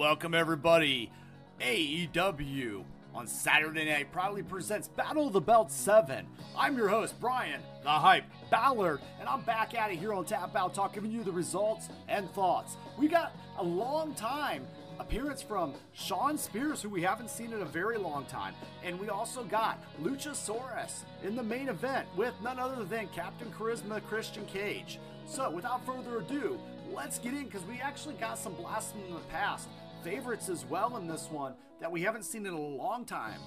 welcome everybody. AEW on Saturday night proudly presents Battle of the Belt 7. I'm your host, Bryan, the Hype Ballard, and I'm back at it here on Tap Out Talk, giving you the results and thoughts. We got a long time appearance from Shawn Spears, who we haven't seen in a very long time. And we also got Luchasaurus in the main event with none other than Captain Charisma Christian Cage. So, without further ado, let's get in because we actually got some blasts from the past. Favorites as well in this one that we haven't seen in a long time.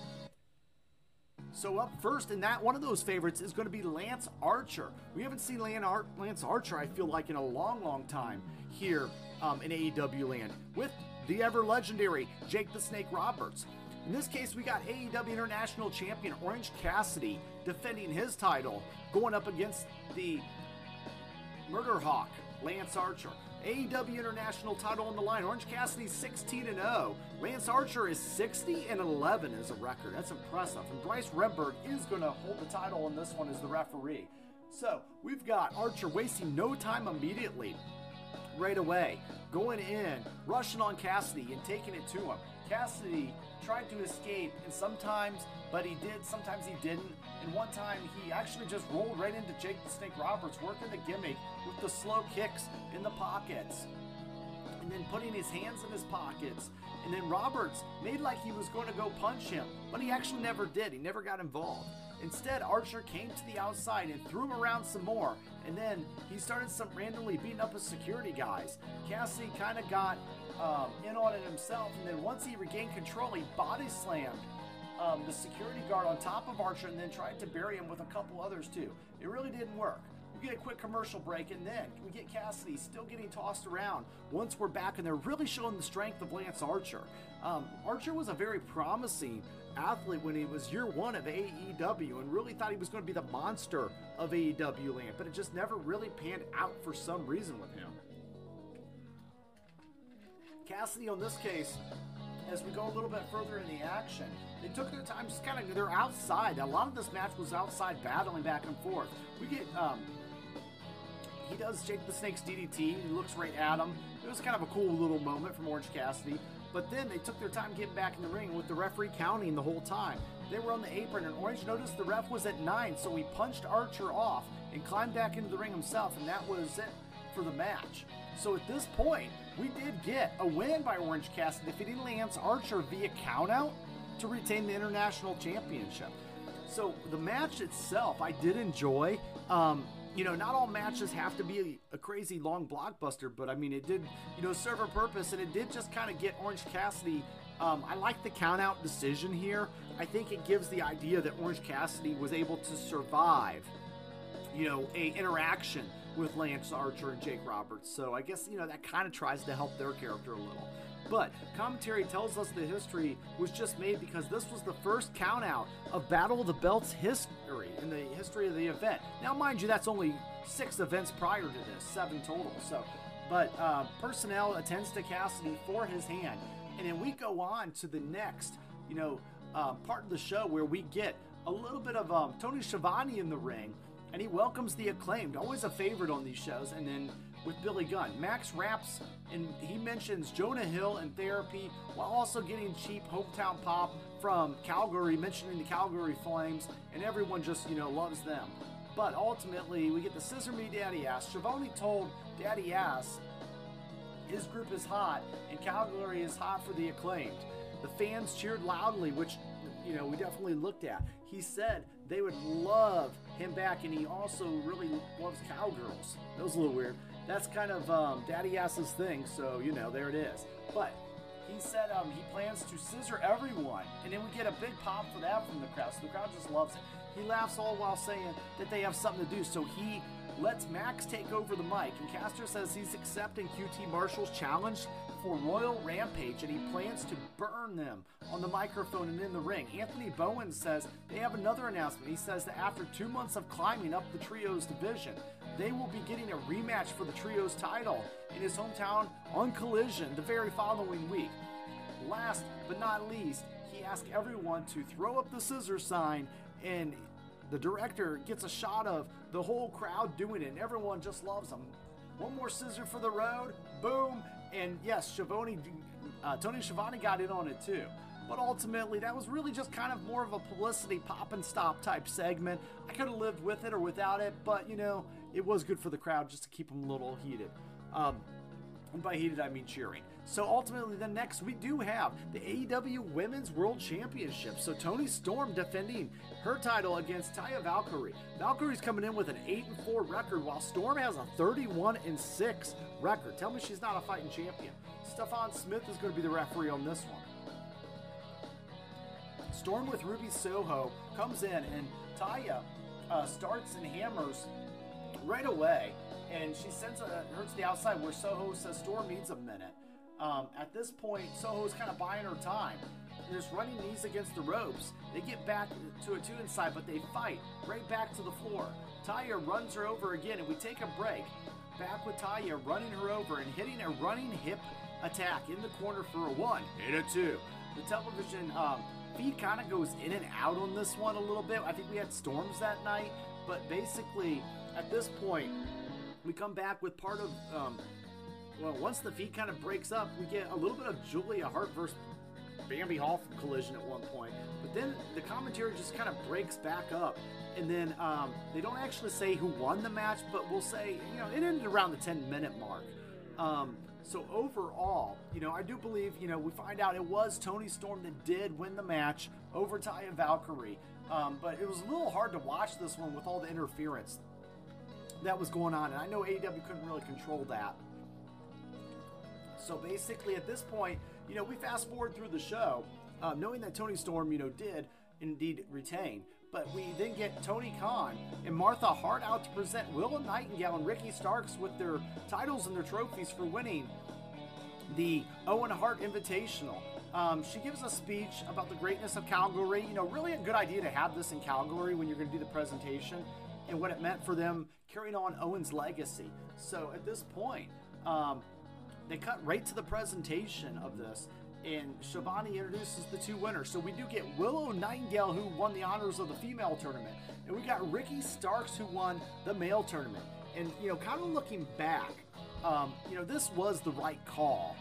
So up first in that one of those favorites is going to be Lance Archer. We haven't seen Lance Archer, I feel like, in a long, long time here um, in AEW land with the ever legendary Jake the Snake Roberts. In this case, we got AEW International Champion Orange Cassidy defending his title, going up against the Murder Hawk Lance Archer. AEW International title on the line. Orange Cassidy 16 and 0. Lance Archer is 60 and 11 as a record. That's impressive. And Bryce Remsburg is going to hold the title in this one as the referee. So we've got Archer wasting no time immediately, right away, going in, rushing on Cassidy and taking it to him. Cassidy tried to escape, and sometimes, but he did, sometimes he didn't. And one time he actually just rolled right into Jake the Snake Roberts, working the gimmick with the slow kicks in the pockets. And then putting his hands in his pockets. And then Roberts made like he was going to go punch him, but he actually never did. He never got involved. Instead, Archer came to the outside and threw him around some more, and then he started some randomly beating up his security guys. Cassidy kind of got um, in on it himself, and then once he regained control, he body slammed um, the security guard on top of Archer and then tried to bury him with a couple others too. It really didn't work. We get a quick commercial break and then we get Cassidy still getting tossed around. Once we're back and they're really showing the strength of Lance Archer. Um, Archer was a very promising athlete when he was year one of AEW and really thought he was going to be the monster of AEW land, but it just never really panned out for some reason with him. Cassidy, on this case, as we go a little bit further in the action, they took their time, just kind of, they're outside. A lot of this match was outside, battling back and forth. We get, um, he does Jake the Snake's DDT. He looks right at him. It was kind of a cool little moment from Orange Cassidy. But then they took their time getting back in the ring with the referee counting the whole time. They were on the apron, and Orange noticed the ref was at nine, so he punched Archer off and climbed back into the ring himself, and that was it for the match. So at this point, we did get a win by Orange Cassidy, defeating Lance Archer via countout to retain the International Championship. So the match itself, I did enjoy. Um, you know, not all matches have to be a, crazy long blockbuster, but I mean, it did, you know, serve a purpose, and it did just kind of get Orange Cassidy. Um, I like the countout decision here. I think it gives the idea that Orange Cassidy was able to survive, you know, a interaction with Lance Archer and Jake Roberts. So I guess you know that kind of tries to help their character a little. But commentary tells us the history was just made because this was the first countout of Battle of the Belts history in the history of the event. Now, mind you, that's only six events prior to this, seven total. So, but uh, personnel attends to Cassidy for his hand, and then we go on to the next, you know, uh, part of the show where we get a little bit of um, Tony Schiavone in the ring, and he welcomes the acclaimed, always a favorite on these shows, and then with Billy Gunn. Max raps and he mentions Jonah Hill and therapy while also getting cheap hometown pop from Calgary, mentioning the Calgary Flames, and everyone just, you know, loves them. But ultimately, we get the Scissor Me Daddy Ass. Schiavone told Daddy Ass his group is hot and Calgary is hot for the acclaimed. The fans cheered loudly, which, you know, we definitely looked at. He said they would love him back, and he also really loves cowgirls. That was a little weird that's kind of um, Daddy Ass's thing, so you know, there it is. But he said um, he plans to scissor everyone, and then we get a big pop for that from the crowd. So the crowd just loves it. He laughs all while saying that they have something to do, so he lets Max take over the mic, and Caster says he's accepting QT Marshall's challenge for Royal Rampage and he plans to burn them on the microphone and in the ring. Anthony Bowen says they have another announcement. He says that after two months of climbing up the Trios division, they will be getting a rematch for the Trios title in his hometown on Collision the very following week. Last but not least, he asked everyone to throw up the scissor sign and the director gets a shot of the whole crowd doing it and everyone just loves him. One more scissor for the road, boom, and yes, Schiavone Uh, Tony Schiavone got in on it too. But ultimately, that was really just kind of more of a publicity pop and stop type segment. I could have lived with it or without it, but you know, it was good for the crowd just to keep them a little heated. Um, and by heated, I mean cheering. So ultimately, then next we do have the AEW Women's World Championship. So Toni Storm defending her title against Taya Valkyrie. Valkyrie's coming in with an 8 and 4 record, while Storm has a 31 and 6 record. Tell me she's not a fighting champion. Stephon Smith is going to be the referee on this one. Storm with Ruby Soho comes in, and Taya uh, starts and hammers right away, and she sends a, her to the outside where Soho says Storm needs a minute. Um, at this point, Soho's kind of buying her time. There's running knees against the ropes. They get back to a two inside, but they fight right back to the floor. Taya runs her over again, and we take a break. Back with Taya running her over and hitting a running hip attack in the corner for a one and a two. The television um, feed kind of goes in and out on this one a little bit. I think we had storms that night, but basically at this point, we come back with part of. Um, well, once the feed kind of breaks up, we get a little bit of Julia Hart versus Bambi Hall collision at one point. But then the commentary just kind of breaks back up. And then um, they don't actually say who won the match, but we'll say, you know, it ended around the 10 minute mark. Um, so overall, you know, I do believe, you know, we find out it was Toni Storm that did win the match over Taya Valkyrie. Um, but it was a little hard to watch this one with all the interference that was going on. And I know AEW couldn't really control that. So basically, at this point, you know, we fast forward through the show, uh, knowing that Toni Storm, you know, did indeed retain. But we then get Tony Khan and Martha Hart out to present Willow Nightingale and Ricky Starks with their titles and their trophies for winning the Owen Hart Invitational. Um, she gives a speech about the greatness of Calgary. You know, really a good idea to have this in Calgary when you're going to do the presentation and what it meant for them carrying on Owen's legacy. So at this point, um, they cut right to the presentation of this, and Schiavone introduces the two winners. So we do get Willow Nightingale, who won the honors of the female tournament, and we got Ricky Starks, who won the male tournament. And you know, kind of looking back, um, you know, this was the right call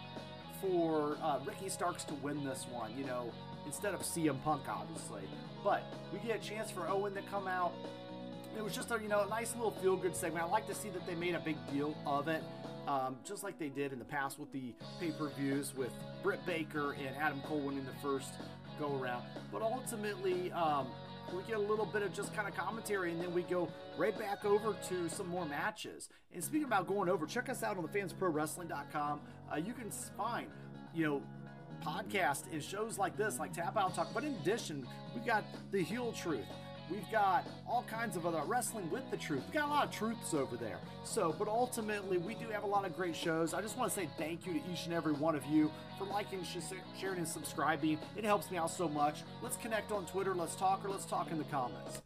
for uh, Ricky Starks to win this one. You know, instead of CM Punk, obviously. But we get a chance for Owen to come out. It was just a you know a nice little feel good segment. I like to see that they made a big deal of it um, just like they did in the past with the pay per views with Britt Baker and Adam Cole winning the first go around. But ultimately, um, we get a little bit of just kind of commentary, and then we go right back over to some more matches. And speaking about going over, check us out on thefansprowrestling.com. Uh, you can find, you know, podcasts and shows like this, like Tap Out Talk. But in addition, we got the Heel Truth. We've got all kinds of other wrestling with the truth. We've got a lot of truths over there. So, but ultimately, we do have a lot of great shows. I just want to say thank you to each and every one of you for liking, sharing, and subscribing. It helps me out so much. Let's connect on Twitter. Let's talk, or let's talk in the comments.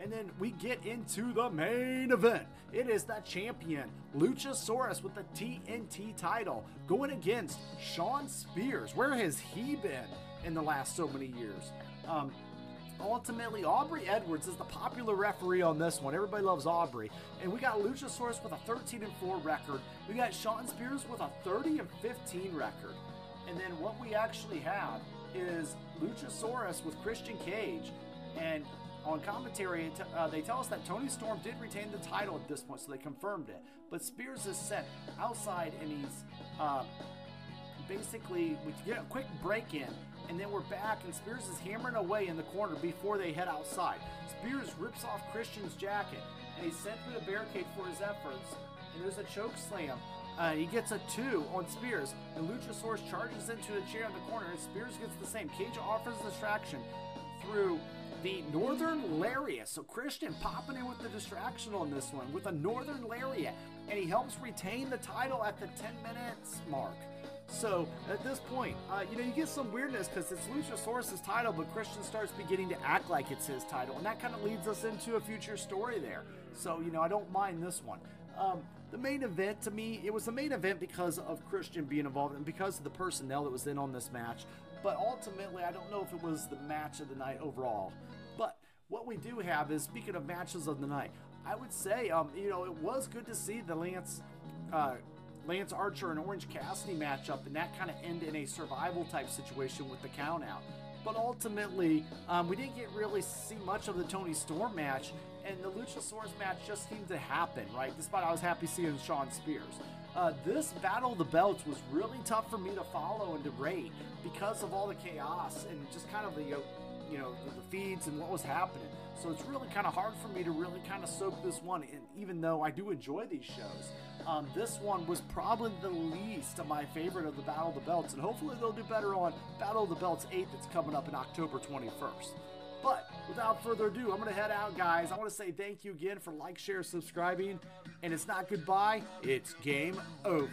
And then we get into the main event. It is the champion, Luchasaurus, with the TNT title, going against Shawn Spears. Where has he been in the last so many years? Um, ultimately, Aubrey Edwards is the popular referee on this one. Everybody loves Aubrey. And we got Luchasaurus with a 13 and 4 record. We got Shawn Spears with a 30 and 15 record. And then what we actually have is Luchasaurus with Christian Cage. And on commentary, uh, they tell us that Toni Storm did retain the title at this point, so they confirmed it. But Spears is set outside and he's uh, basically, we get a quick break in and then we're back, and Spears is hammering away in the corner before they head outside. Spears rips off Christian's jacket, and he's sent through the barricade for his efforts. And there's a choke slam. Uh, he gets a two on Spears, and Luchasaurus charges into a chair in the corner, and Spears gets the same. Cage offers distraction through the Northern Lariat. So Christian popping in with the distraction on this one with a Northern Lariat, and he helps retain the title at the 10 minutes mark. So at this point, uh, you know, you get some weirdness because it's Luchasaurus' title, but Christian starts beginning to act like it's his title, and that kind of leads us into a future story there. So you know, I don't mind this one. Um, the main event to me, it was the main event because of Christian being involved and because of the personnel that was in on this match. But ultimately, I don't know if it was the match of the night overall. But what we do have is, speaking of matches of the night, I would say, um, you know, it was good to see the Lance uh, Lance Archer and Orange Cassidy matchup, and that kind of ended in a survival type situation with the count out. But ultimately, um, we didn't get really see much of the Toni Storm match, and the Luchasaurus match just seemed to happen, right? Despite I was happy seeing Shawn Spears. Uh, this Battle of the Belts was really tough for me to follow and to rate because of all the chaos and just kind of the, you know, the feeds and what was happening. So it's really kind of hard for me to really kind of soak this one in, even though I do enjoy these shows. Um, this one was probably the least of my favorite of the Battle of the Belts, and hopefully they'll do better on Battle of the Belts 8 that's coming up in October 21st. But without further ado, I'm going to head out, guys. I want to say thank you again for like, share, subscribing. And it's not goodbye, it's game over.